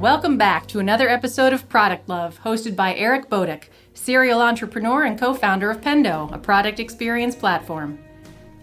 Welcome back to another episode of Product Love, hosted by Eric Boduch, serial entrepreneur and co founder of Pendo, a product experience platform.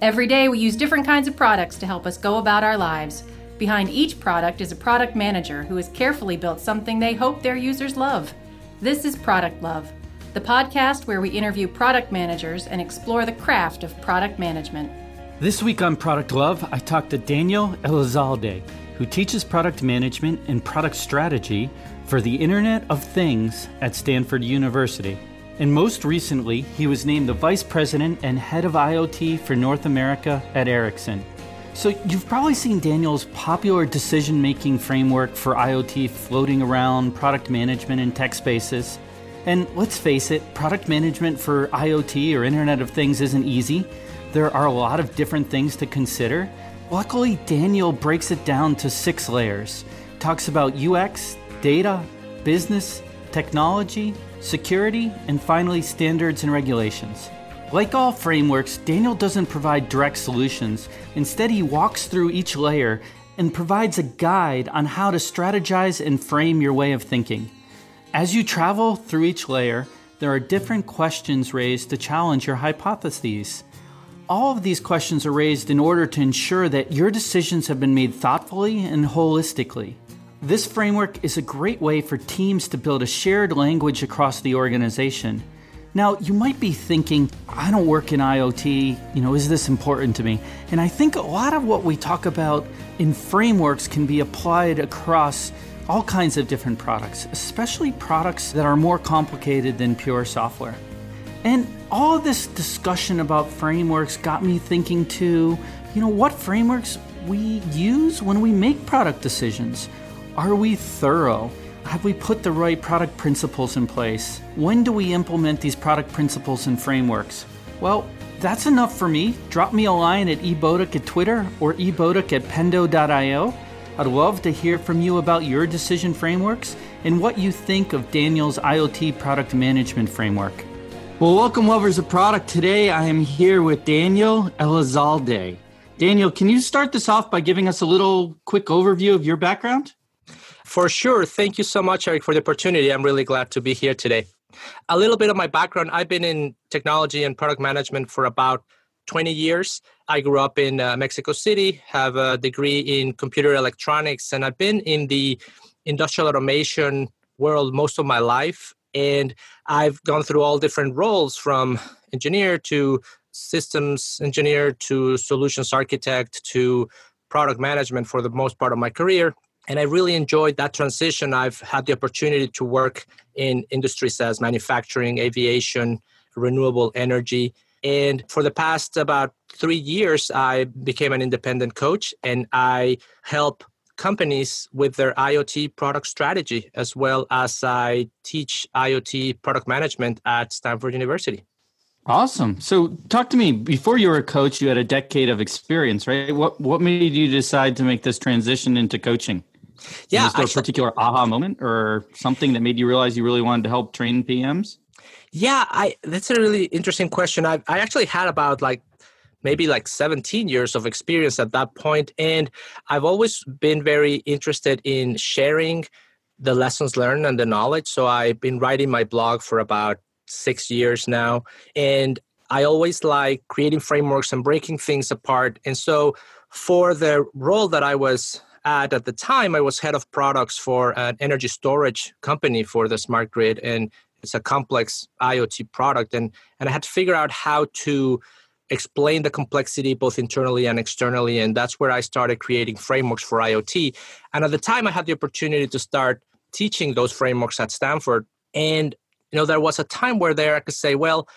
Every day, we use different kinds of products to help us go about our lives. Behind each product is a product manager who has carefully built something they hope their users love. This is Product Love, the podcast where we interview product managers and explore the craft of product management. This week on Product Love, I talked to Daniel Elizalde, who teaches product management and product strategy for the Internet of Things at Stanford University. And most recently, he was named the Vice President and Head of IoT for North America at Ericsson. So, you've probably seen Daniel's popular decision making framework for IoT floating around product management and tech spaces. And let's face it, product management for IoT or Internet of Things isn't easy. There are a lot of different things to consider. Luckily, Daniel breaks it down to six layers. Talks about UX, data, business, technology, security, and finally, standards and regulations. Like all frameworks, Daniel doesn't provide direct solutions. Instead, he walks through each layer and provides a guide on how to strategize and frame your way of thinking. As you travel through each layer, there are different questions raised to challenge your hypotheses. All of these questions are raised in order to ensure that your decisions have been made thoughtfully and holistically. This framework is a great way for teams to build a shared language across the organization. Now, you might be thinking, I don't work in IoT, you know, is this important to me? And I think a lot of what we talk about in frameworks can be applied across all kinds of different products, especially products that are more complicated than pure software. And all this discussion about frameworks got me thinking too, you know, what frameworks we use when we make product decisions. Are we thorough? Have we put the right product principles in place? When do we implement these product principles and frameworks? Well, that's enough for me. Drop me a line at ebodic at Twitter or ebodic at pendo.io. I'd love to hear from you about your decision frameworks and what you think of Daniel's IoT product management framework. Well, welcome, lovers of product. Today I am here with Daniel Elizalde. Daniel, can you start this off by giving us a little quick overview of your background? For sure. Thank you so much, Eric, for the opportunity. I'm really glad to be here today. A little bit of my background I've been in technology and product management for about 20 years. I grew up in uh, Mexico City, have a degree in computer electronics, and I've been in the industrial automation world most of my life. And I've gone through all different roles from engineer to systems engineer to solutions architect to product management for the most part of my career. And I really enjoyed that transition. I've had the opportunity to work in industries as manufacturing, aviation, renewable energy. And for the past about three years, I became an independent coach and I help companies with their IoT product strategy, as well as I teach IoT product management at Stanford University. Awesome. So, talk to me. Before you were a coach, you had a decade of experience, right? What what made you decide to make this transition into coaching? Yeah, was there a particular aha moment or something that made you realize you really wanted to help train PMs? Yeah, I that's a really interesting question. I I actually had about like maybe like 17 years of experience at that point and i've always been very interested in sharing the lessons learned and the knowledge so i've been writing my blog for about six years now and i always like creating frameworks and breaking things apart and so for the role that i was at at the time i was head of products for an energy storage company for the smart grid and it's a complex iot product and and i had to figure out how to explain the complexity both internally and externally and that's where i started creating frameworks for iot and at the time i had the opportunity to start teaching those frameworks at stanford. And you know there was a time where there i could say well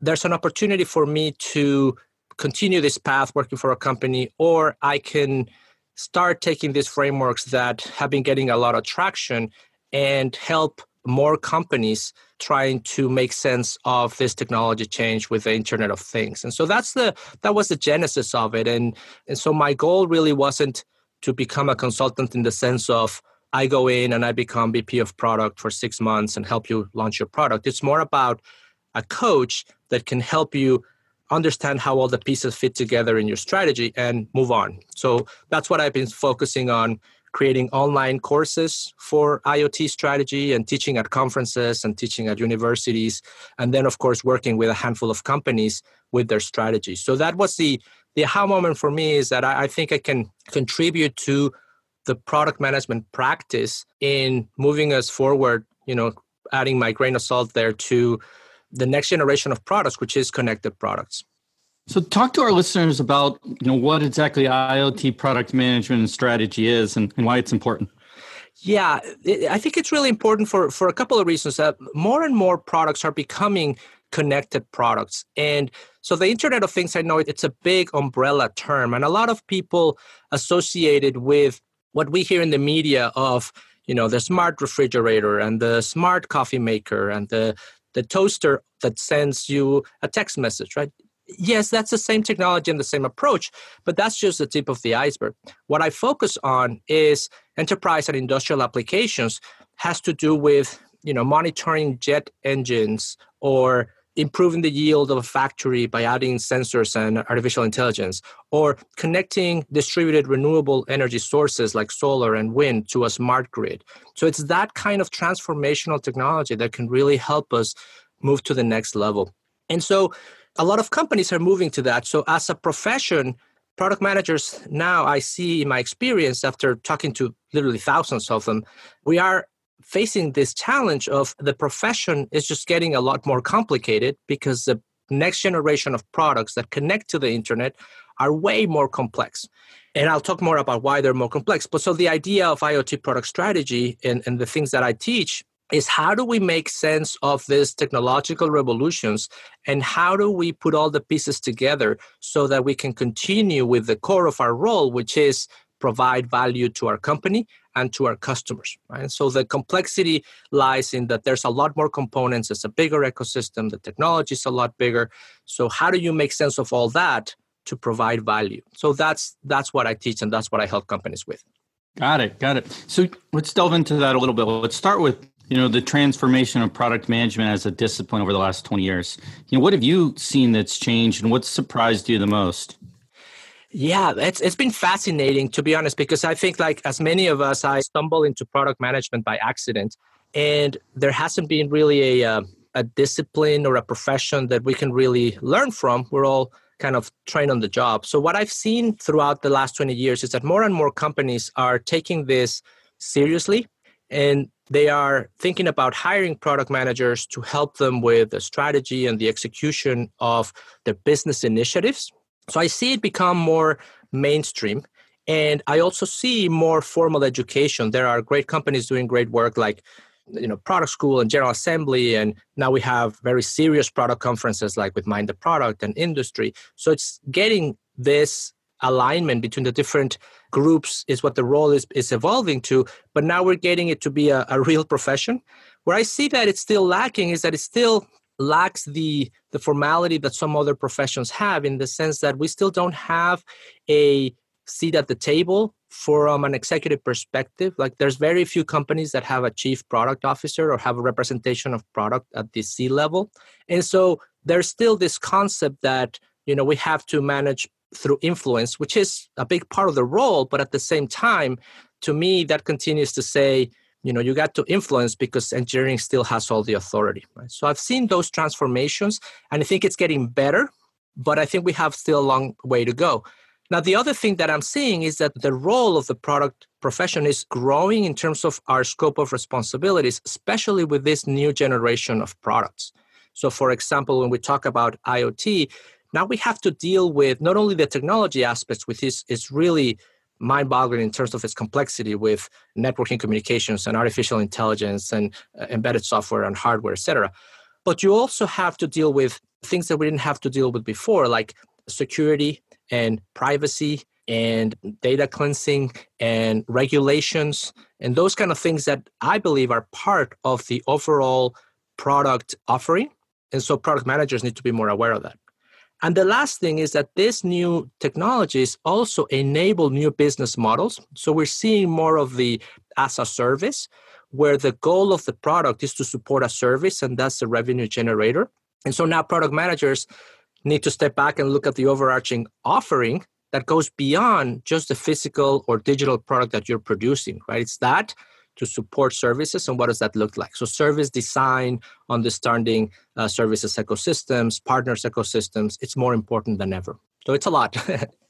there's an opportunity for me to continue this path working for a company or i can start taking these frameworks that have been getting a lot of traction and help more companies trying to make sense of this technology change with the internet of things. And so that's the that was the genesis of it. And and so my goal really wasn't to become a consultant in the sense of i go in and i become vp of product for six months and help you launch your product. It's more about a coach that can help you understand how all the pieces fit together in your strategy and move on. So that's what i've been focusing on creating online courses for IoT strategy and teaching at conferences and teaching at universities. And then, of course, working with a handful of companies with their strategy. So that was the, the aha moment for me is that I, I think I can contribute to the product management practice in moving us forward, you know, adding my grain of salt there to the next generation of products, which is connected products. So, talk to our listeners about you know what exactly IoT product management and strategy is, and, and why it's important. Yeah, I think it's really important for for a couple of reasons. That more and more products are becoming connected products, and so the Internet of Things. I know it's a big umbrella term, and a lot of people associated with what we hear in the media of you know the smart refrigerator and the smart coffee maker and the the toaster that sends you a text message right yes, that's the same technology and the same approach, but that's just the tip of the iceberg. What I focus on is enterprise and industrial applications has to do with you know monitoring jet engines or improving the yield of a factory by adding sensors and artificial intelligence or connecting distributed renewable energy sources like solar and wind to a smart grid so it's that kind of transformational technology that can really help us move to the next level and so a lot of companies are moving to that. So, as a profession, product managers now, I see in my experience after talking to literally thousands of them, we are facing this challenge of the profession is just getting a lot more complicated because the next generation of products that connect to the internet are way more complex. And I'll talk more about why they're more complex. But so the idea of IoT product strategy and, and the things that I teach is how do we make sense of these technological revolutions and how do we put all the pieces together so that we can continue with the core of our role which is provide value to our company and to our customers right? So the complexity lies in that there's a lot more components it's a bigger ecosystem the technology is a lot bigger. So how do you make sense of all that to provide value? So that's that's what i teach and that's what i help companies with. Got it got it. So let's delve into that a little bit. Let's start with you know the transformation of product management as a discipline over the last 20 years. You know what have you seen that's changed and what's surprised you the most? Yeah it's it's been fascinating to be honest because i think like as many of us i stumble into product management by accident and there hasn't been really a uh, a discipline or a profession that we can really learn from. We're all kind of trained on the job. So what i've seen throughout the last 20 years is that more and more companies are taking this seriously and they are thinking about hiring product managers to help them with the strategy and the execution of their business initiatives. So I see it become more mainstream. And I also see more formal education. There are great companies doing great work like you know product school and general assembly and now we have very serious product conferences like with mind the product and industry so it's getting this alignment between the different groups is what the role is, is evolving to but now we're getting it to be a, a real profession. Where i see that it's still lacking is that it still lacks the the formality that some other professions have in the sense that we still don't have a seat at the table from an executive perspective. Like there's very few companies that have a chief product officer or have a representation of product at the c level and so there's still this concept that you know we have to manage through influence, which is a big part of the role. But at the same time, to me, that continues to say, you know, you got to influence because engineering still has all the authority. Right? So I've seen those transformations, and I think it's getting better. But I think we have still a long way to go. Now, the other thing that I'm seeing is that the role of the product profession is growing in terms of our scope of responsibilities, especially with this new generation of products. So, for example, when we talk about IoT, now we have to deal with not only the technology aspects, which is, is really mind boggling in terms of its complexity with networking communications and artificial intelligence and uh, embedded software and hardware, etc. But you also have to deal with things that we didn't have to deal with before, like security and privacy and data cleansing and regulations and those kind of things that I believe are part of the overall product offering. And so product managers need to be more aware of that. And the last thing is that these new technologies also enable new business models. So we're seeing more of the as a service, where the goal of the product is to support a service, and that's the revenue generator. And so now product managers need to step back and look at the overarching offering that goes beyond just the physical or digital product that you're producing, right? It's that to support services and what does that look like so service design understanding uh, services ecosystems partners ecosystems it's more important than ever so it's a lot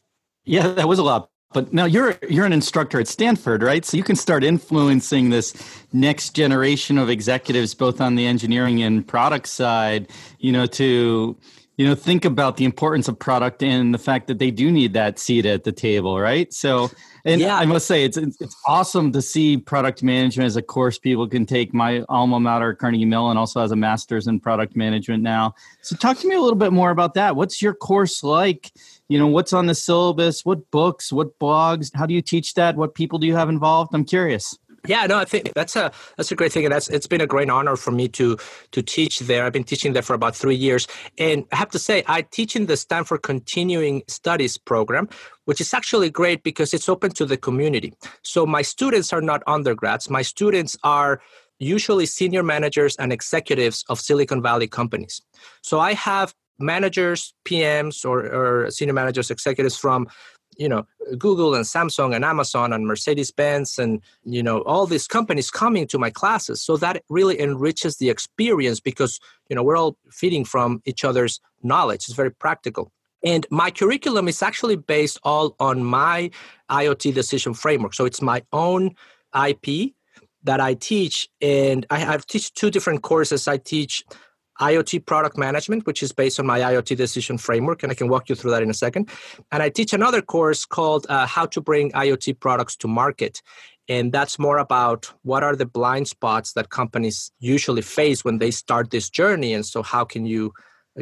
yeah that was a lot but now you're you're an instructor at Stanford, right? So you can start influencing this next generation of executives, both on the engineering and product side. You know, to you know think about the importance of product and the fact that they do need that seat at the table, right? So and yeah. I must say, it's it's awesome to see product management as a course people can take. My alma mater, Carnegie Mellon, also has a master's in product management now. So, talk to me a little bit more about that. What's your course like? You know, what's on the syllabus? What books? What blogs? How do you teach that? What people do you have involved? I'm curious. Yeah, no, I think that's a that's a great thing, and that's it's been a great honor for me to to teach there. I've been teaching there for about three years, and I have to say, I teach in the Stanford Continuing Studies program, which is actually great because it's open to the community. So my students are not undergrads; my students are usually senior managers and executives of Silicon Valley companies. So I have managers, PMs, or, or senior managers, executives from you know google and samsung and amazon and mercedes benz and you know all these companies coming to my classes. So that really enriches the experience because you know we're all feeding from each other's knowledge. It's very practical. And my curriculum is actually based all on my iot decision framework. So it's my own ip that i teach. And i have teach two different courses. I teach IoT product management, which is based on my IoT decision framework, and I can walk you through that in a second. And I teach another course called uh, How to Bring IoT Products to Market. And that's more about what are the blind spots that companies usually face when they start this journey. And so, how can you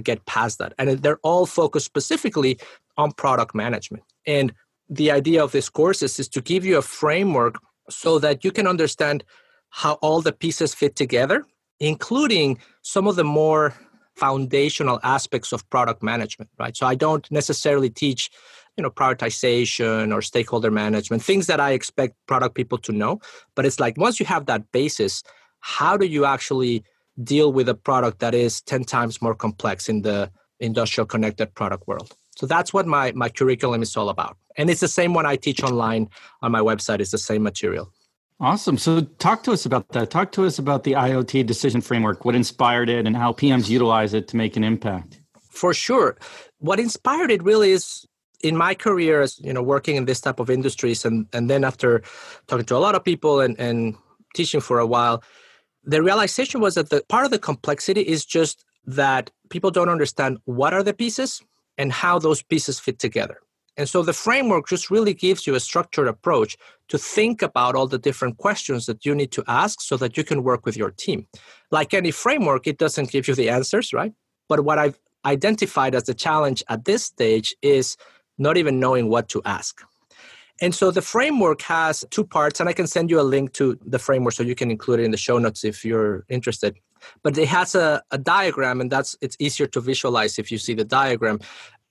get past that? And they're all focused specifically on product management. And the idea of this course is, is to give you a framework so that you can understand how all the pieces fit together including some of the more foundational aspects of product management right? So i don't necessarily teach you know prioritization or stakeholder management things that i expect product people to know. But it's like once you have that basis how do you actually deal with a product that is 10 times more complex in the industrial connected product world? So that's what my my curriculum is all about. And it's the same one i teach online on my website. It's the same material Awesome. So, talk to us about that. Talk to us about the IoT decision framework, what inspired it, and how PMs utilize it to make an impact. For sure. What inspired it really is in my career as you know working in this type of industries and and then after talking to a lot of people and and teaching for a while the realization was that the part of the complexity is just that people don't understand what are the pieces and how those pieces fit together and so the framework just really gives you a structured approach to think about all the different questions that you need to ask so that you can work with your team. Like any framework, it doesn't give you the answers, right? But what I've identified as the challenge at this stage is not even knowing what to ask. And so the framework has two parts, and I can send you a link to the framework so you can include it in the show notes if you're interested. But it has a, a diagram, and that's it's easier to visualize if you see the diagram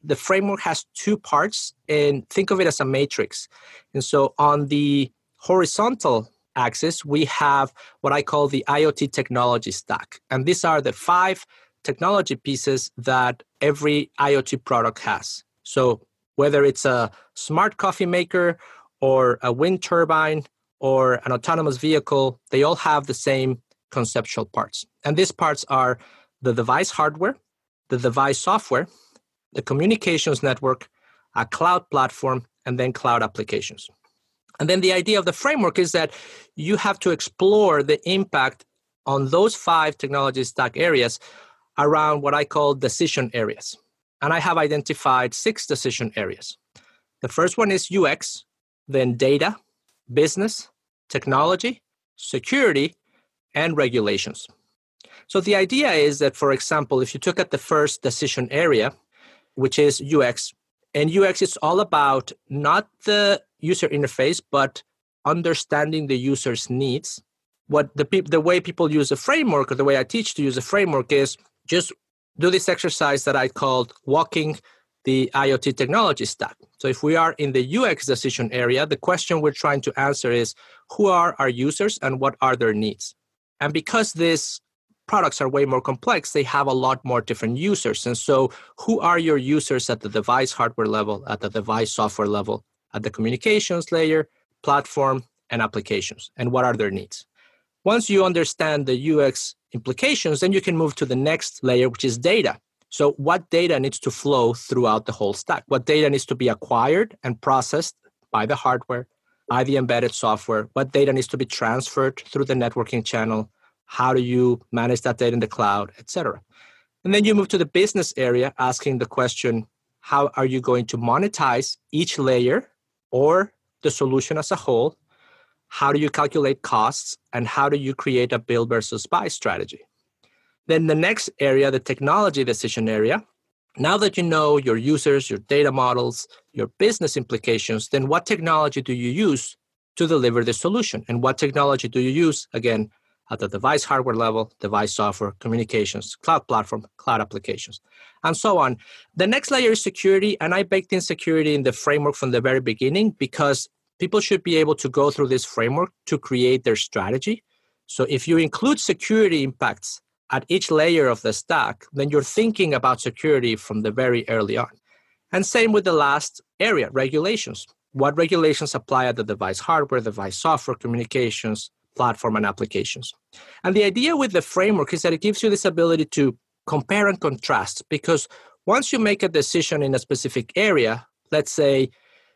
the framework has two parts and think of it as a matrix. And so on the horizontal axis, we have what I call the IoT technology stack. And these are the five technology pieces that every IoT product has. So whether it's a smart coffee maker or a wind turbine or an autonomous vehicle, they all have the same conceptual parts. And these parts are the device hardware, the device software, the communications network, a cloud platform, and then cloud applications. And then the idea of the framework is that you have to explore the impact on those five technology stack areas around what I call decision areas. And I have identified six decision areas. The first one is UX, then data, business, technology, security, and regulations. So the idea is that, for example, if you took at the first decision area, which is UX. And UX is all about not the user interface, but understanding the user's needs. What the pe- the way people use a framework, or the way I teach to use a framework, is just do this exercise that I called walking the IoT technology stack. So if we are in the UX decision area, the question we're trying to answer is who are our users and what are their needs? And because this products are way more complex, they have a lot more different users. And so, who are your users at the device hardware level, at the device software level, at the communications layer, platform, and applications? And what are their needs? Once you understand the UX implications, then you can move to the next layer, which is data. So, what data needs to flow throughout the whole stack? What data needs to be acquired and processed by the hardware, by the embedded software? What data needs to be transferred through the networking channel? How do you manage that data in the cloud, etc.? And then you move to the business area, asking the question how are you going to monetize each layer or the solution as a whole? How do you calculate costs? And how do you create a build versus buy strategy? Then the next area, the technology decision area, now that you know your users, your data models, your business implications, then what technology do you use to deliver the solution? And what technology do you use, again, at the device hardware level, device software, communications, cloud platform, cloud applications, and so on. The next layer is security, and I baked in security in the framework from the very beginning because people should be able to go through this framework to create their strategy. So if you include security impacts at each layer of the stack, then you're thinking about security from the very early on. And same with the last area, regulations. What regulations apply at the device hardware, device software, communications, platform, and applications. And the idea with the framework is that it gives you this ability to compare and contrast because once you make a decision in a specific area, let's say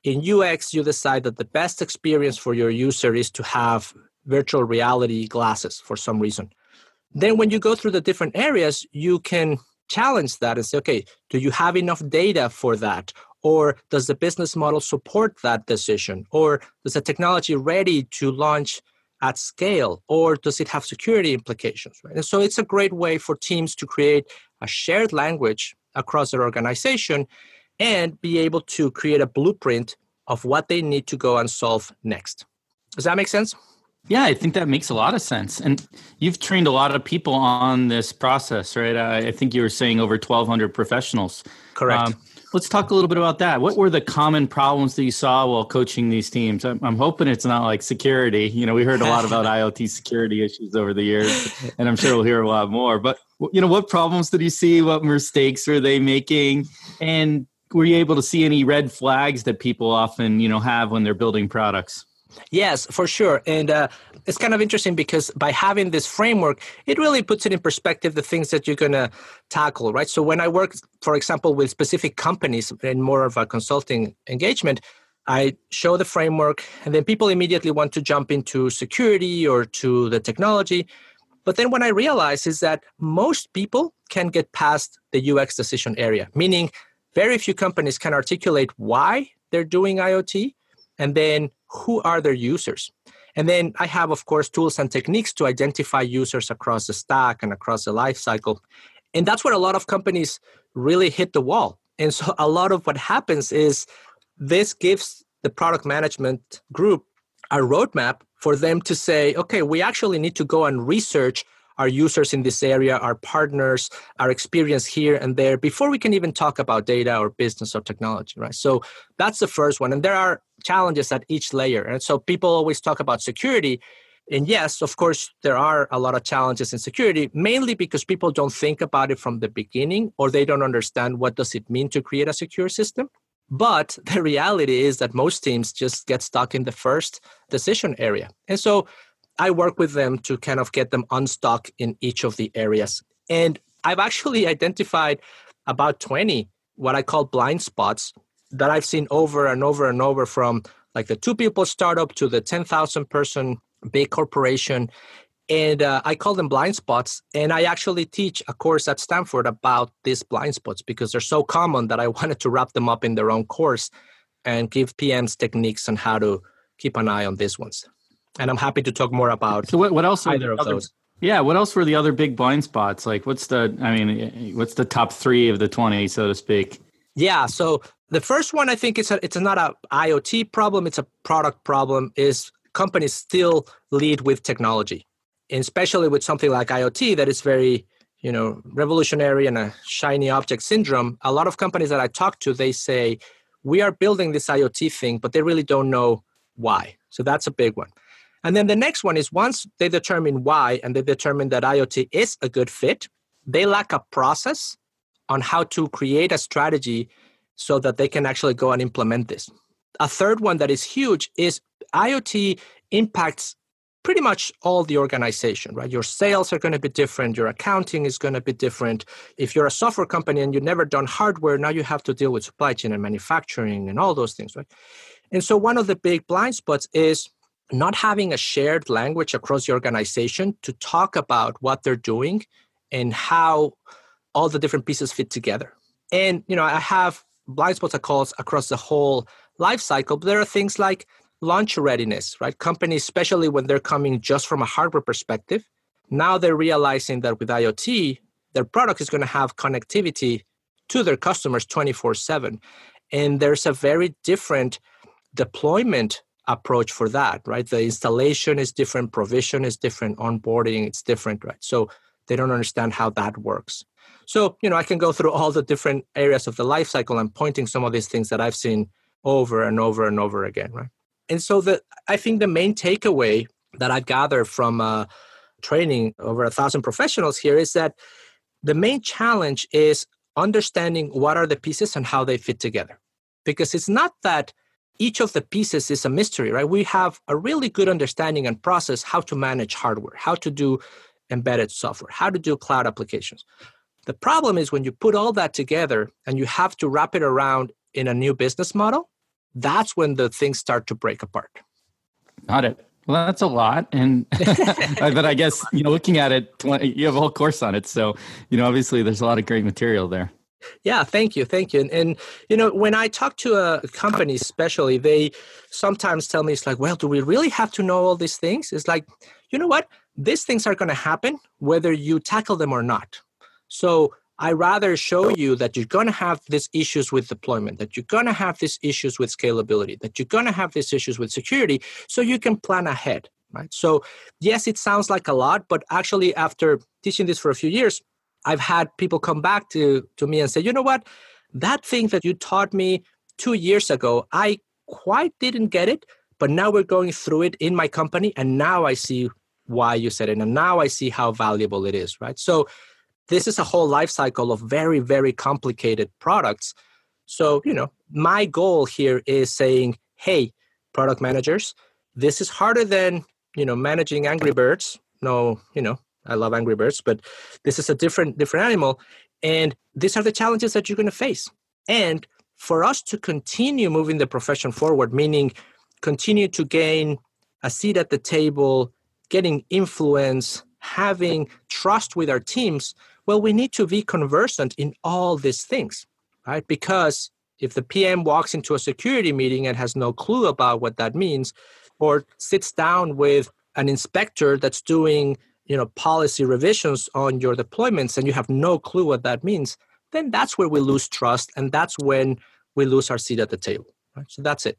in UX, you decide that the best experience for your user is to have virtual reality glasses for some reason. Then, when you go through the different areas, you can challenge that and say, okay, do you have enough data for that? Or does the business model support that decision? Or does the technology ready to launch at scale? Or does it have security implications? Right? And so it's a great way for teams to create a shared language across their organization and be able to create a blueprint of what they need to go and solve next. Does that make sense? Yeah, I think that makes a lot of sense. And you've trained a lot of people on this process, right? I think you were saying over 1,200 professionals. Correct. Um, let's talk a little bit about that. What were the common problems that you saw while coaching these teams? I'm, I'm hoping it's not like security. You know, we heard a lot about IoT security issues over the years, and I'm sure we'll hear a lot more. But, you know, what problems did you see? What mistakes were they making? And were you able to see any red flags that people often, you know, have when they're building products? Yes, for sure. And uh, it's kind of interesting because by having this framework, it really puts it in perspective the things that you're going to tackle, right? So when I work, for example, with specific companies in more of a consulting engagement, I show the framework, and then people immediately want to jump into security or to the technology. But then what I realize is that most people can get past the UX decision area, meaning very few companies can articulate why they're doing IoT and then who are their users. And then I have, of course, tools and techniques to identify users across the stack and across the life cycle. And that's where a lot of companies really hit the wall. And so a lot of what happens is this gives the product management group a roadmap for them to say, okay, we actually need to go and research our users in this area, our partners, our experience here and there before we can even talk about data or business or technology, right? So that's the first one. And there are challenges at each layer. And so people always talk about security. And yes, of course, there are a lot of challenges in security, mainly because people don't think about it from the beginning or they don't understand what does it mean to create a secure system. But the reality is that most teams just get stuck in the first decision area. And so I work with them to kind of get them unstuck in each of the areas. And I've actually identified about 20 what I call blind spots that I've seen over and over and over from like the two people startup to the 10,000 person big corporation. And uh, I call them blind spots. And I actually teach a course at Stanford about these blind spots because they're so common that I wanted to wrap them up in their own course and give PMs techniques on how to keep an eye on these ones and I'm happy to talk more about. So what, what else? Either of other, those. Yeah, what else were the other big blind spots? Like, what's the? I mean, what's the top three of the twenty, so to speak? Yeah. So the first one, I think it's a, it's not a IoT problem; it's a product problem. Is companies still lead with technology, and especially with something like IoT that is very you know revolutionary and a shiny object syndrome. A lot of companies that I talk to, they say we are building this IoT thing, but they really don't know why. So that's a big one. And then the next one is once they determine why and they determine that IoT is a good fit, they lack a process on how to create a strategy so that they can actually go and implement this. A third one that is huge is IoT impacts pretty much all the organization, right? Your sales are going to be different, your accounting is going to be different. If you're a software company and you've never done hardware, now you have to deal with supply chain and manufacturing and all those things, right? And so one of the big blind spots is not having a shared language across the organization to talk about what they're doing and how all the different pieces fit together. And you know, I have blind spots calls across the whole life cycle, but there are things like launch readiness, right? Companies, especially when they're coming just from a hardware perspective, now they're realizing that with IoT, their product is going to have connectivity to their customers 24 7. And there's a very different deployment approach for that, right? The installation is different, provision is different, onboarding it's different, right? So they don't understand how that works. So, you know, I can go through all the different areas of the life cycle and pointing some of these things that I've seen over and over and over again, right? And so the I think the main takeaway that I've gathered from uh, training over a thousand professionals here is that the main challenge is understanding what are the pieces and how they fit together. Because it's not that each of the pieces is a mystery, right? We have a really good understanding and process how to manage hardware, how to do embedded software, how to do cloud applications. The problem is when you put all that together and you have to wrap it around in a new business model, that's when the things start to break apart. Got it. Well, that's a lot, and but I guess you know, looking at it, you have a whole course on it, so you know, obviously, there's a lot of great material there. Yeah, thank you, thank you. And, and, you know, when I talk to a company, especially, they sometimes tell me it's like, well, do we really have to know all these things? It's like, you know what? These things are going to happen whether you tackle them or not. So I rather show you that you're going to have these issues with deployment, that you're going to have these issues with scalability, that you're going to have these issues with security, so you can plan ahead, right? So, yes, it sounds like a lot, but actually, after teaching this for a few years, I've had people come back to, to me and say, you know what, that thing that you taught me two years ago, I quite didn't get it, but now we're going through it in my company, and now I see why you said it, and now I see how valuable it is, right? So, this is a whole life cycle of very very complicated products. So you know my goal here is saying hey product managers this is harder than you know managing angry birds. No you know i love angry birds but this is a different different animal and these are the challenges that you're going to face and for us to continue moving the profession forward meaning continue to gain a seat at the table getting influence having trust with our teams well, we need to be conversant in all these things, right? Because if the PM walks into a security meeting and has no clue about what that means, or sits down with an inspector that's doing you know policy revisions on your deployments and you have no clue what that means then that's where we lose trust and that's when we lose our seat at the table right so that's it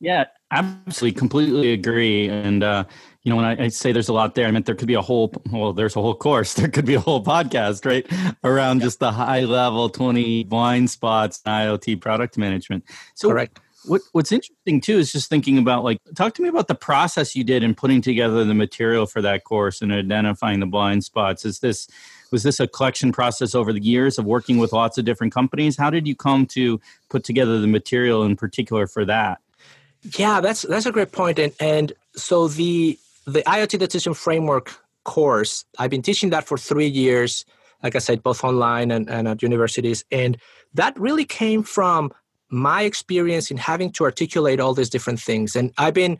yeah, absolutely, completely agree. And uh, you know, when I, I, say there's a lot there, I meant there could be a whole well, there's a whole course, there could be a whole podcast, right, around just the high level 20 blind spots in IoT product management. So, Correct. What What's interesting too is just thinking about like talk to me about the process you did in putting together the material for that course and identifying the blind spots. Is this was this a collection process over the years of working with lots of different companies? How did you come to put together the material in particular for that? Yeah, that's that's a great point. And and so the the IoT decision framework course, I've been teaching that for three years, like I said, both online and, and at universities. And that really came from my experience in having to articulate all these different things. And I've been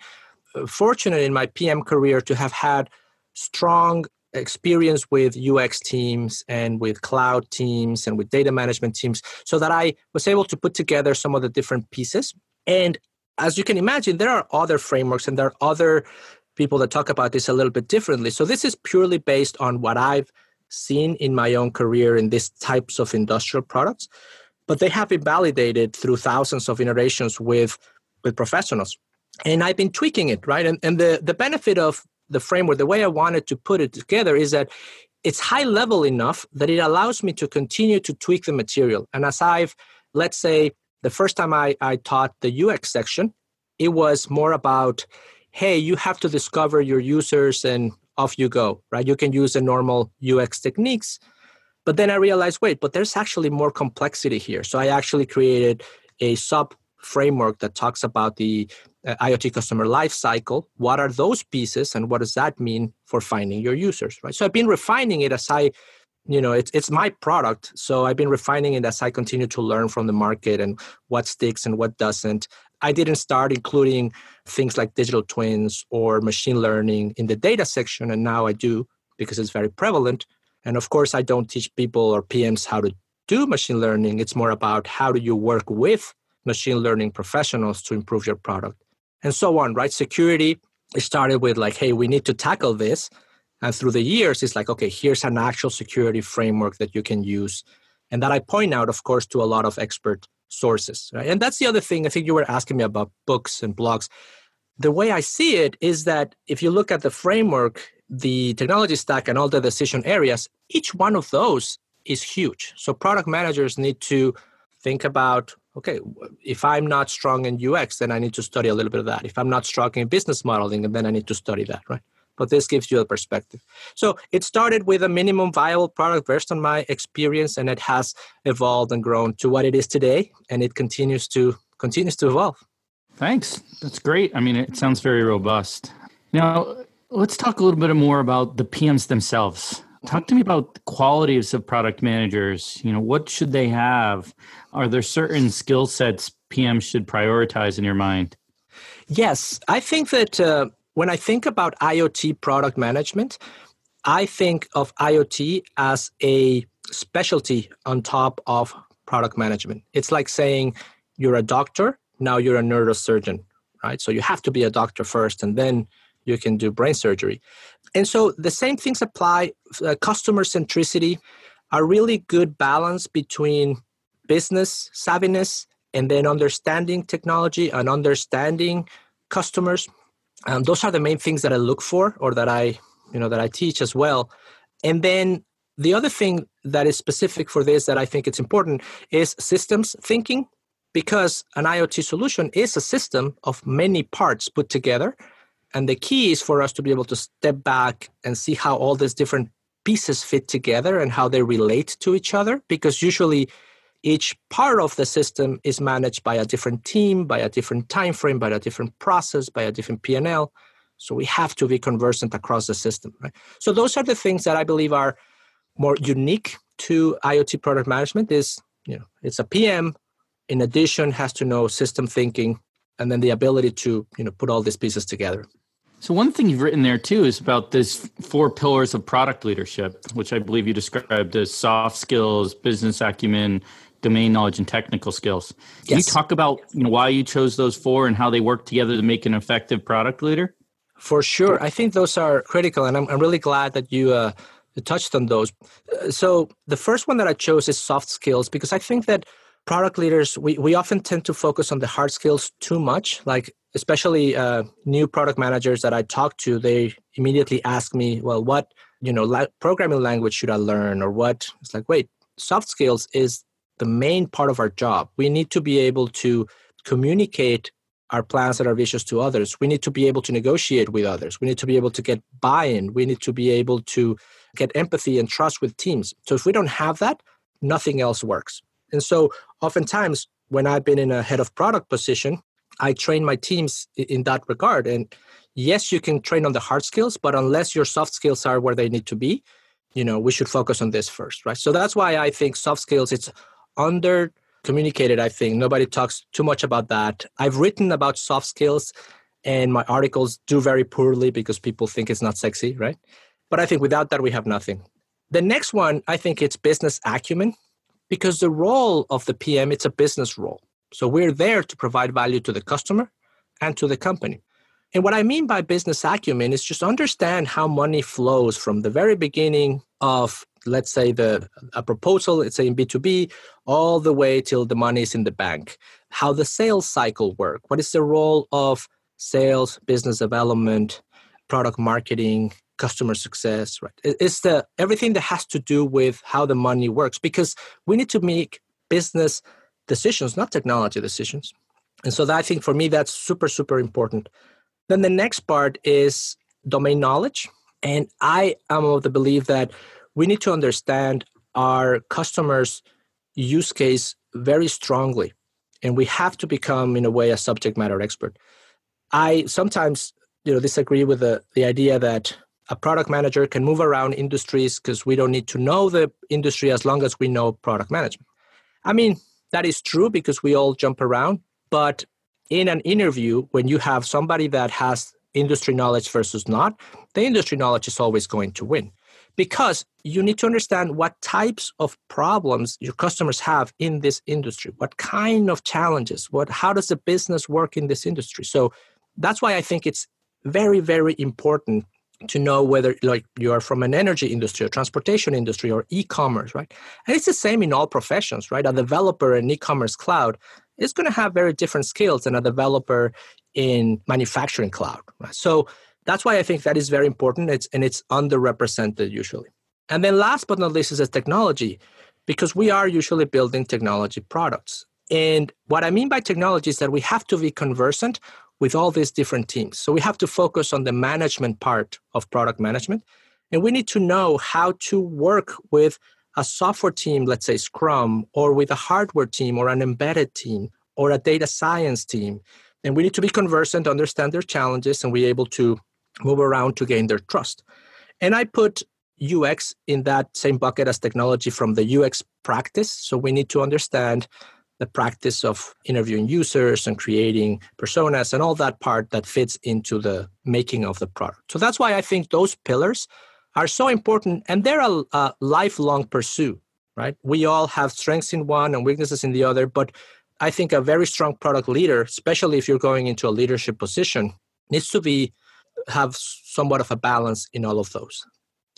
uh, fortunate in my PM career to have had strong experience with UX teams and with cloud teams and with data management teams so that I was able to put together some of the different pieces. And as you can imagine, there are other frameworks and there are other people that talk about this a little bit differently. So this is purely based on what I've seen in my own career in these types of industrial products, but they have been validated through thousands of iterations with with professionals. And I've been tweaking it, right? And and the the benefit of the framework, the way I wanted to put it together is that it's high level enough that it allows me to continue to tweak the material. And as I've, let's say, the first time I, I taught the UX section, it was more about hey, you have to discover your users and off you go, right? You can use the normal UX techniques. But then I realized, wait, but there's actually more complexity here. So I actually created a sub framework that talks about the uh, IoT customer lifecycle. What are those pieces and what does that mean for finding your users, right? So I've been refining it as I you know it's it's my product so i've been refining it as i continue to learn from the market and what sticks and what doesn't i didn't start including things like digital twins or machine learning in the data section and now i do because it's very prevalent and of course i don't teach people or pms how to do machine learning it's more about how do you work with machine learning professionals to improve your product and so on right security it started with like hey we need to tackle this and through the years, it's like, okay, here's an actual security framework that you can use. And that I point out, of course, to a lot of expert sources. Right? And that's the other thing. I think you were asking me about books and blogs. The way I see it is that if you look at the framework, the technology stack, and all the decision areas, each one of those is huge. So product managers need to think about okay, if I'm not strong in UX, then I need to study a little bit of that. If I'm not strong in business modeling, then I need to study that, right? but this gives you a perspective. So it started with a minimum viable product based on my experience, and it has evolved and grown to what it is today, and it continues to continues to evolve. Thanks. That's great. I mean, it sounds very robust. Now, let's talk a little bit more about the PMs themselves. Talk to me about the qualities of product managers. You know, what should they have? Are there certain skill sets PMs should prioritize in your mind? Yes, I think that uh, when I think about IoT product management, I think of IoT as a specialty on top of product management. It's like saying you're a doctor, now you're a neurosurgeon, right? So you have to be a doctor first and then you can do brain surgery. And so the same things apply. Uh, customer centricity, a really good balance between business savviness and then understanding technology and understanding customers um, those are the main things that I look for or that I, you know, that I teach as well. And then the other thing that is specific for this that I think it's important is systems thinking because an IoT solution is a system of many parts put together. And the key is for us to be able to step back and see how all these different pieces fit together and how they relate to each other. Because usually each part of the system is managed by a different team by a different time frame by a different process by a different p&l so we have to be conversant across the system right so those are the things that i believe are more unique to iot product management is you know it's a pm in addition has to know system thinking and then the ability to you know put all these pieces together so one thing you've written there too is about this four pillars of product leadership which i believe you described as soft skills business acumen domain knowledge and technical skills. Can yes. you talk about you know, why you chose those four and how they work together to make an effective product leader? For sure. I think those are critical, and I'm, I'm really glad that you uh, touched on those. Uh, so, the first one that I chose is soft skills because I think that product leaders, we, we often tend to focus on the hard skills too much. Like, especially uh, new product managers that I talk to, they immediately ask me, well, what you know la- programming language should i learn or what it's like wait soft skills is the main part of our job. We need to be able to communicate our plans and our visions to others. We need to be able to negotiate with others. We need to be able to get buy in. We need to be able to get empathy and trust with teams. So if we don't have that, nothing else works. And so oftentimes, when I've been in a head of product position, I train my teams in that regard. And yes, you can train on the hard skills, but unless your soft skills are where they need to be, you know, we should focus on this first, right? So that's why I think soft skills, it's under communicated i think. Nobody talks too much about that. I've written about soft skills and my articles do very poorly because people think it's not sexy right? But i think without that we have nothing. The next one i think it's business acumen because the role of the pm it's a business role. So we're there to provide value to the customer and to the company. And what i mean by business acumen is just understand how money flows from the very beginning of let's say the a proposal let's say in b2b all the way till the money is in the bank. How the sales cycle work. What is the role of sales business development product marketing customer success right it's the everything that has to do with how the money works because we need to make business decisions not technology decisions and so that, i think for me that's super super important Then the next part is domain knowledge. And I am of the belief that we need to understand our customers' use case very strongly. And we have to become, in a way, a subject matter expert. I sometimes you know, disagree with the, the idea that a product manager can move around industries because we don't need to know the industry as long as we know product management. I mean, that is true because we all jump around, but in an interview, when you have somebody that has industry knowledge versus not, the industry knowledge is always going to win because you need to understand what types of problems your customers have in this industry what kind of challenges what how does the business work in this industry so that's why i think it's very very important to know whether like you are from an energy industry or transportation industry or e-commerce right? And it's the same in all professions right? A developer in e-commerce cloud is going to have very different skills than a developer in manufacturing cloud right? so that's why i think that is very important. It's and it's underrepresented usually. And then last but not least is the technology because we are usually building technology products. And what i mean by technology is that we have to be conversant with all these different teams. So we have to focus on the management part of product management. And we need to know how to work with a software team, let's say Scrum, or with a hardware team, or an embedded team, or a data science team. And we need to be conversant, understand their challenges, and be able to move around to gain their trust. And I put UX in that same bucket as technology from the UX practice. So we need to understand the practice of interviewing users and creating personas and all that part that fits into the making of the product. So that's why I think those pillars are so important and they're a, a lifelong pursuit, right? We all have strengths in one and weaknesses in the other, but I think a very strong product leader, especially if you're going into a leadership position, needs to be have somewhat of a balance in all of those.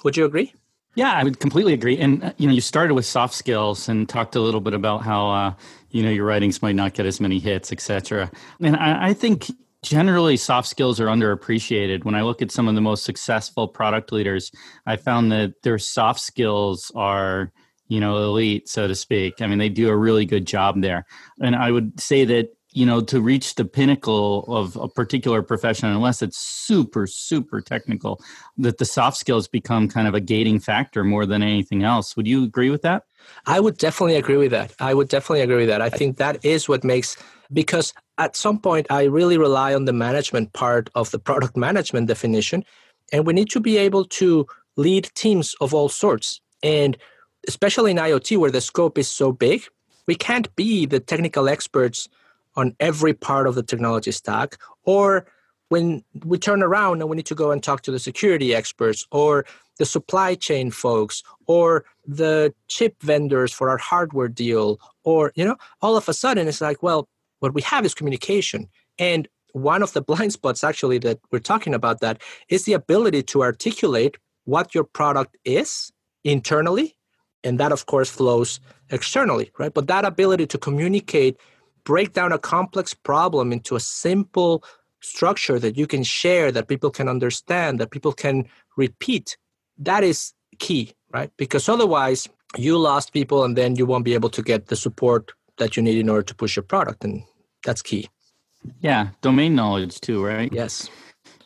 Would you agree? Yeah, I would completely agree. And uh, you know, you started with soft skills and talked a little bit about how uh, you know your writings might not get as many hits, etc. And I, I think generally soft skills are underappreciated. When I look at some of the most successful product leaders, I found that their soft skills are you know elite, so to speak. I mean, they do a really good job there. And I would say that you know to reach the pinnacle of a particular profession unless it's super super technical that the soft skills become kind of a gating factor more than anything else. Would you agree with that? I would definitely agree with that. I would definitely agree with that. I think that is what makes because at some point i really rely on the management part of the product management definition and we need to be able to lead teams of all sorts. And especially in iot where the scope is so big we can't be the technical experts on every part of the technology stack or when we turn around and we need to go and talk to the security experts or the supply chain folks or the chip vendors for our hardware deal or you know all of a sudden it's like well what we have is communication. And one of the blind spots actually that we're talking about that is the ability to articulate what your product is internally. And that of course flows externally right? But that ability to communicate break down a complex problem into a simple structure that you can share, that people can understand, that people can repeat, that is key, right? Because otherwise, you lost people and then you won't be able to get the support that you need in order to push your product. And that's key. Yeah, domain knowledge too, right? Yes.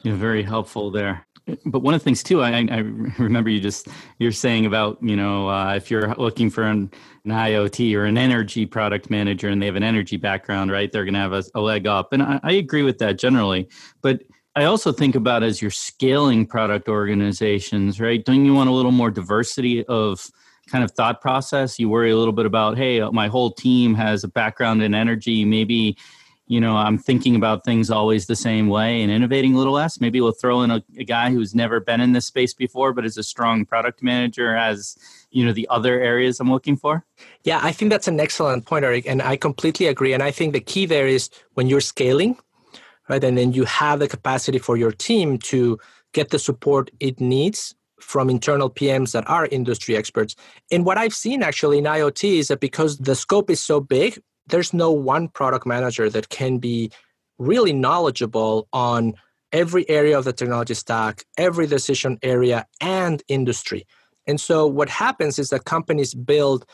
Yeah, very helpful there but one of the things too, I, I remember you just you're saying about you know uh, if you're looking for an, an, IoT or an energy product manager and they have an energy background, right? They're going to have a, a, leg up, and I, I agree with that generally. But I also think about as you're scaling product organizations, right? Don't you want a little more diversity of kind of thought process? You worry a little bit about, hey, my whole team has a background in energy, maybe you know, I'm thinking about things always the same way and innovating a little less. Maybe we'll throw in a, a, guy who's never been in this space before, but is a strong product manager, as you know, the other areas I'm looking for. Yeah, I think that's an excellent point, Eric, and I completely agree. And I think the key there is when you're scaling, right, and then you have the capacity for your team to get the support it needs from internal PMs that are industry experts. And what I've seen actually in IoT is that because the scope is so big, there's no one product manager that can be really knowledgeable on every area of the technology stack, every decision area, and industry. And so what happens is that companies build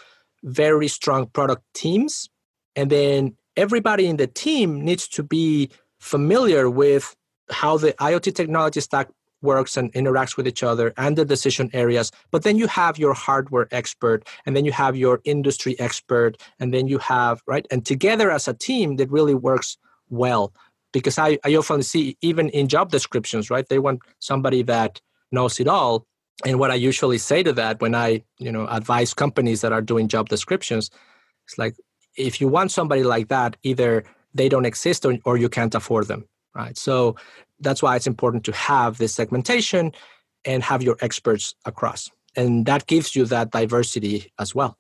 very strong product teams, and then everybody in the team needs to be familiar with how the IoT technology stack works and interacts with each other and the decision areas. But then you have your hardware expert, and then you have your industry expert, and then you have, right? And together as a team that really works well. Because I, I often see, even in job descriptions, right? They want somebody that knows it all. And what I usually say to that when I, you know, advise companies that are doing job descriptions, it's like, if you want somebody like that, either they don't exist or, or you can't afford them right so that's why it's important to have this segmentation and have your experts across. And that gives you that diversity as well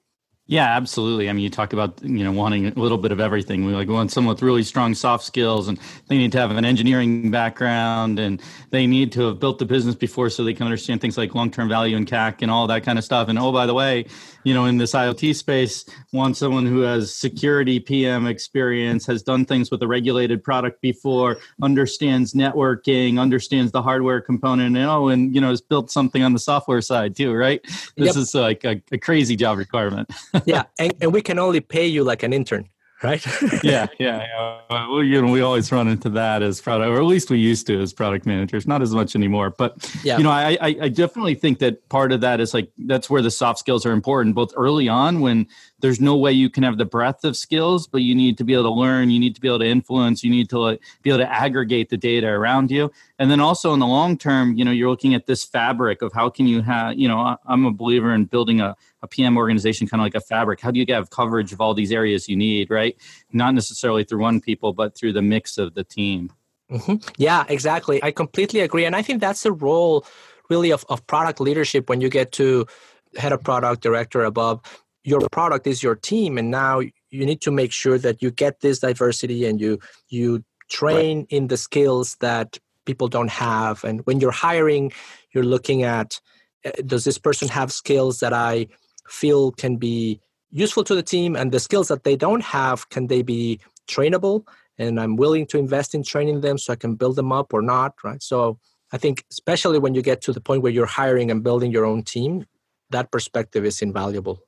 yeah, absolutely. I mean, you talk about you know wanting a little bit of everything. We like want someone with really strong soft skills, and they need to have an engineering background, and they need to have built the business before, so they can understand things like long term value and CAC and all that kind of stuff. And oh, by the way, you know, in this IoT space, want someone who has security PM experience, has done things with a regulated product before, understands networking, understands the hardware component, and oh, and you know, has built something on the software side too, right? This yep. is like a, a crazy job requirement. yeah, and, and we can only pay you like an intern right? yeah, yeah, yeah. Well, you know, we always run into that as product, or at least we used to as product managers. Not as much anymore, but yeah. you know, I, I definitely think that part of that is like that's where the soft skills are important, both early on when there's no way you can have the breadth of skills, but you need to be able to learn, you need to be able to influence, you need to like, be able to aggregate the data around you. And then also in the long term, you know, you're looking at this fabric of how can you have, you know, I'm a believer in building a, a PM organization kind of like a fabric. How do you have coverage of all these areas you need, right? Not necessarily through one people, but through the mix of the team. Mm-hmm. Yeah, exactly. I completely agree. And I think that's the role really of, of product leadership when you get to head of product director above your product is your team and now you need to make sure that you get this diversity and you you train right. in the skills that people don't have. And when you're hiring you're looking at uh, does this person have skills that i feel can be useful to the team? And the skills that they don't have can they be trainable? And i'm willing to invest in training them so i can build them up or not right? So i think especially when you get to the point where you're hiring and building your own team that perspective is invaluable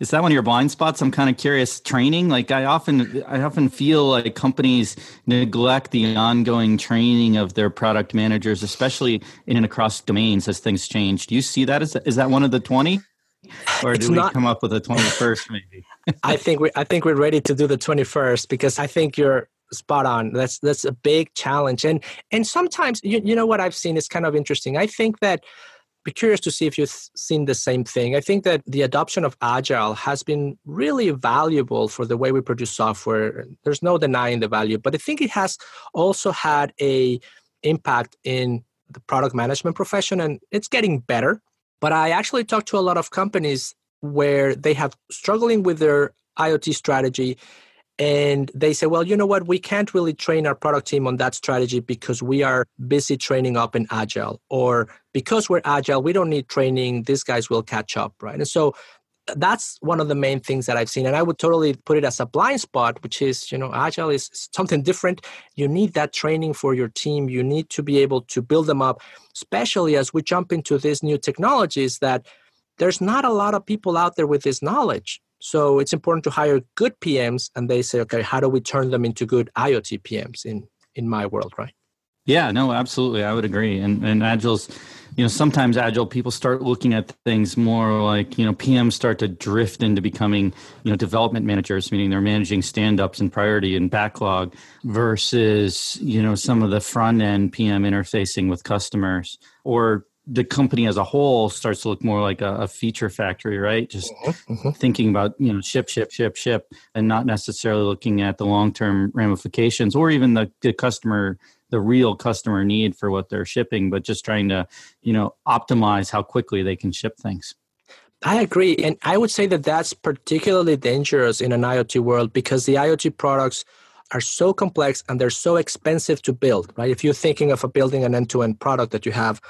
is that one of your blind spots? I'm kind of curious. Training, like I often, I often feel like companies neglect the ongoing training of their product managers, especially in and across domains as things change. Do you see that? Is is that one of the twenty, or do we not, come up with a twenty first? Maybe. I think we, I think we're ready to do the twenty first because I think you're spot on. That's that's a big challenge, and and sometimes you you know what I've seen is kind of interesting. I think that be curious to see if you've seen the same thing. I think that the adoption of Agile has been really valuable for the way we produce software. There's no denying the value, but I think it has also had a impact in the product management profession and it's getting better. But I actually talked to a lot of companies where they have struggling with their IoT strategy and they say well you know what? We can't really train our product team on that strategy because we are busy training up in agile or because we're agile we don't need training. These guys will catch up right? And so uh, that's one of the main things that i've seen. And i would totally put it as a blind spot which is you know agile is something different. You need that training for your team. You need to be able to build them up especially as we jump into these new technologies that there's not a lot of people out there with this knowledge so it's important to hire good PMs, and they say, okay, how do we turn them into good IoT PMs in in my world, right? Yeah, no, absolutely, I would agree. And and agile's, you know, sometimes agile people start looking at things more like you know PMs start to drift into becoming you know development managers, meaning they're managing stand ups and priority and backlog, versus you know some of the front end PM interfacing with customers or the company as a whole starts to look more like a, a feature factory, right? Just mm-hmm, mm-hmm. thinking about you know ship, ship, ship, ship, and not necessarily looking at the long term ramifications or even the, the customer, the real customer need for what they're shipping, but just trying to you know optimize how quickly they can ship things. I agree, and I would say that that's particularly dangerous in an IoT world because the IoT products are so complex and they're so expensive to build, right? If you're thinking of a building an end-to-end product that you have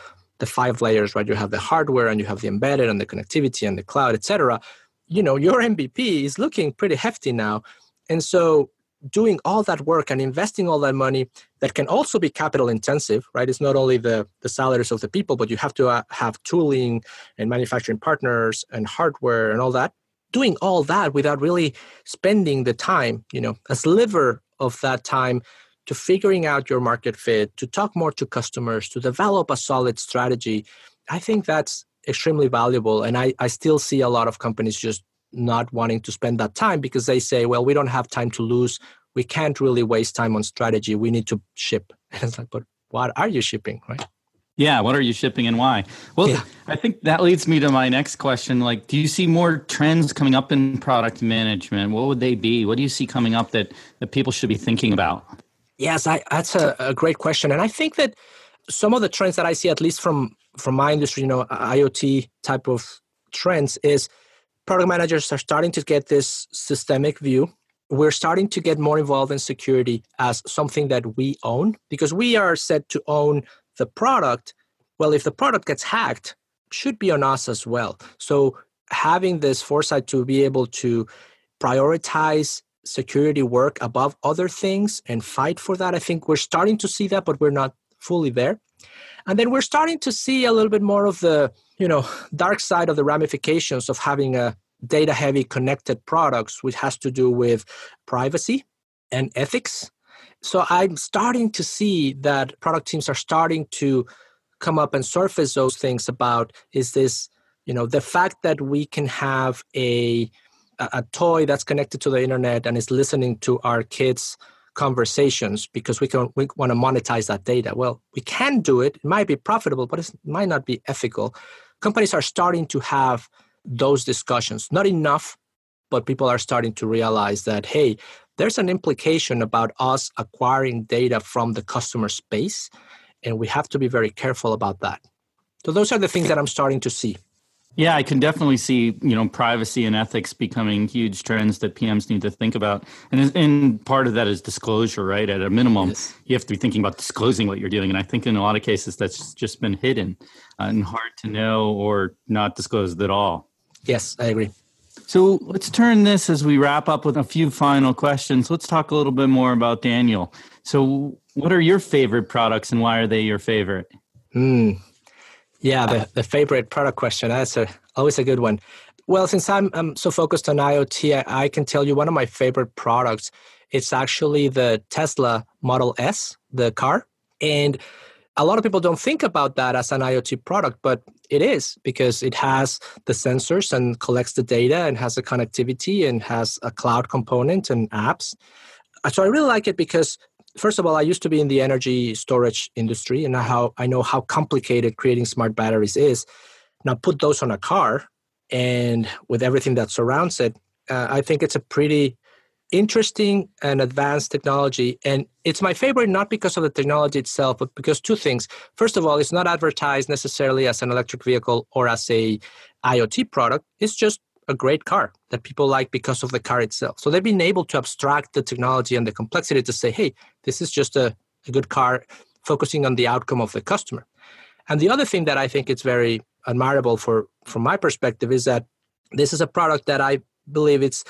the five layers, right? You have the hardware and you have the embedded and the connectivity and the cloud, etc. You know, your MVP is looking pretty hefty now. And so doing all that work and investing all that money that can also be capital intensive right it's not only the the salaries of the people but you have to uh, have tooling and manufacturing partners and hardware and all that doing all that without really spending the time you know a sliver of that time to figuring out your market fit, to talk more to customers, to develop a solid strategy, I think that's extremely valuable. And I, I still see a lot of companies just not wanting to spend that time because they say, well, we don't have time to lose. We can't really waste time on strategy. We need to ship. And it's like, but what are you shipping, right? Yeah, what are you shipping and why? Well, yeah. I think that leads me to my next question. Like, do you see more trends coming up in product management? What would they be? What do you see coming up that, that people should be thinking about? Yes, I, that's a, a great question. And I think that some of the trends that I see, at least from from my industry, you know, IoT type of trends, is product managers are starting to get this systemic view. We're starting to get more involved in security as something that we own because we are said to own the product. Well, if the product gets hacked, should be on us as well. So having this foresight to be able to prioritize security work above other things and fight for that, I think we're starting to see that, but we're not fully there. And then we're starting to see a little bit more of the, you know, dark side of the ramifications of having a data heavy connected products, which has to do with privacy and ethics. So I'm starting to see that product teams are starting to come up and surface those things about is this, you know, the fact that we can have a a toy that's connected to the internet and is listening to our kids conversations because we can we want to monetize that data. Well, we can do it. It might be profitable, but it might not be ethical. Companies are starting to have those discussions. Not enough, but people are starting to realize that hey, there's an implication about us acquiring data from the customer space, and we have to be very careful about that. So those are the things that I'm starting to see. Yeah, I can definitely see you know privacy and ethics becoming huge trends that PMs need to think about, and and part of that is disclosure, right? At a minimum, yes. you have to be thinking about disclosing what you're doing, and I think in a lot of cases that's just been hidden uh, and hard to know or not disclosed at all. Yes, I agree. So let's turn this as we wrap up with a few final questions. Let's talk a little bit more about Daniel. So, what are your favorite products, and why are they your favorite? Hmm. Yeah, the, the favorite product question. That's a, always a good one. Well, since I'm, I'm so focused on IoT, I, I can tell you one of my favorite products. It's actually the Tesla Model S, the car. And a lot of people don't think about that as an IoT product, but it is because it has the sensors and collects the data and has a connectivity and has a cloud component and apps. So I really like it because first of all, I used to be in the energy storage industry, and how I know how complicated creating smart batteries is. Now, put those on a car, and with everything that surrounds it, uh, I think it's a pretty interesting and advanced technology. And it's my favorite not because of the technology itself, but because two things. First of all, it's not advertised necessarily as an electric vehicle or as a IoT product. It's just a great car that people like because of the car itself. So they've been able to abstract the technology and the complexity to say, hey, this is just a, a good car, focusing on the outcome of the customer. And the other thing that I think is very admirable for from my perspective is that this is a product that I believe it's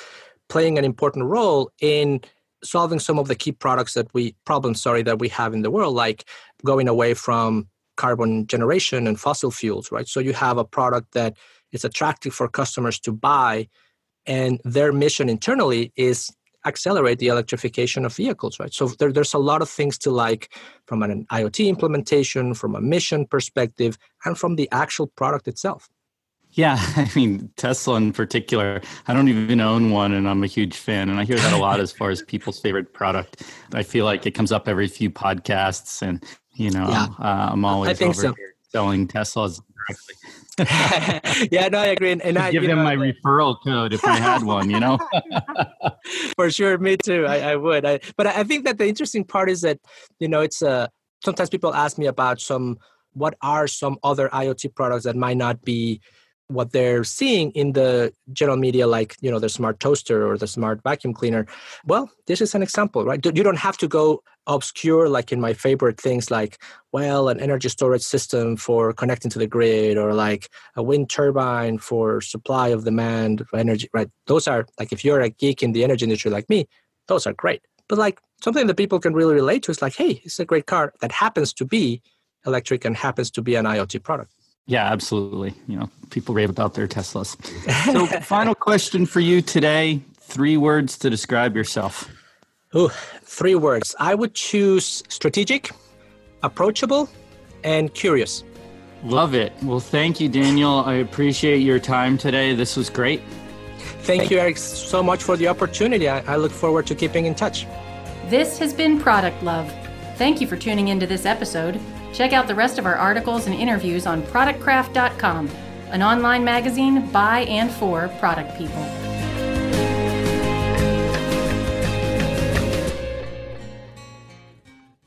playing an important role in solving some of the key products that we problems sorry that we have in the world like going away from carbon generation and fossil fuels right so you have a product that it's attractive for customers to buy and their mission internally is accelerate the electrification of vehicles right so there, there's a lot of things to like from an iot implementation from a mission perspective and from the actual product itself yeah, I mean Tesla in particular. I don't even own one, and I'm a huge fan. And I hear that a lot as far as people's favorite product. I feel like it comes up every few podcasts, and you know, yeah. uh, I'm always over so. here selling Teslas directly. yeah, no, I agree. And, and I give them know, my referral code if I had one, you know. For sure, me too. I, I would. I, but I think that the interesting part is that you know it's uh, sometimes people ask me about some what are some other IoT products that might not be what they're seeing in the general media like you know the smart toaster or the smart vacuum cleaner well this is an example right? You don't have to go obscure like in my favorite things like well an energy storage system for connecting to the grid or like a wind turbine for supply of demand energy right? Those are like if you're a geek in the energy industry like me those are great. But like something that people can really relate to is like hey it's a great car that happens to be electric and happens to be an iot product yeah, absolutely. You know, people rave about their Teslas. So, final question for you today: three words to describe yourself. Ooh, three words. I would choose strategic, approachable, and curious. Love it. Well, thank you, Daniel. I appreciate your time today. This was great. Thank you, Eric, so much for the opportunity. I, I look forward to keeping in touch. This has been Product Love. Thank you for tuning into this episode. Check out the rest of our articles and interviews on productcraft.com, an online magazine by and for product people.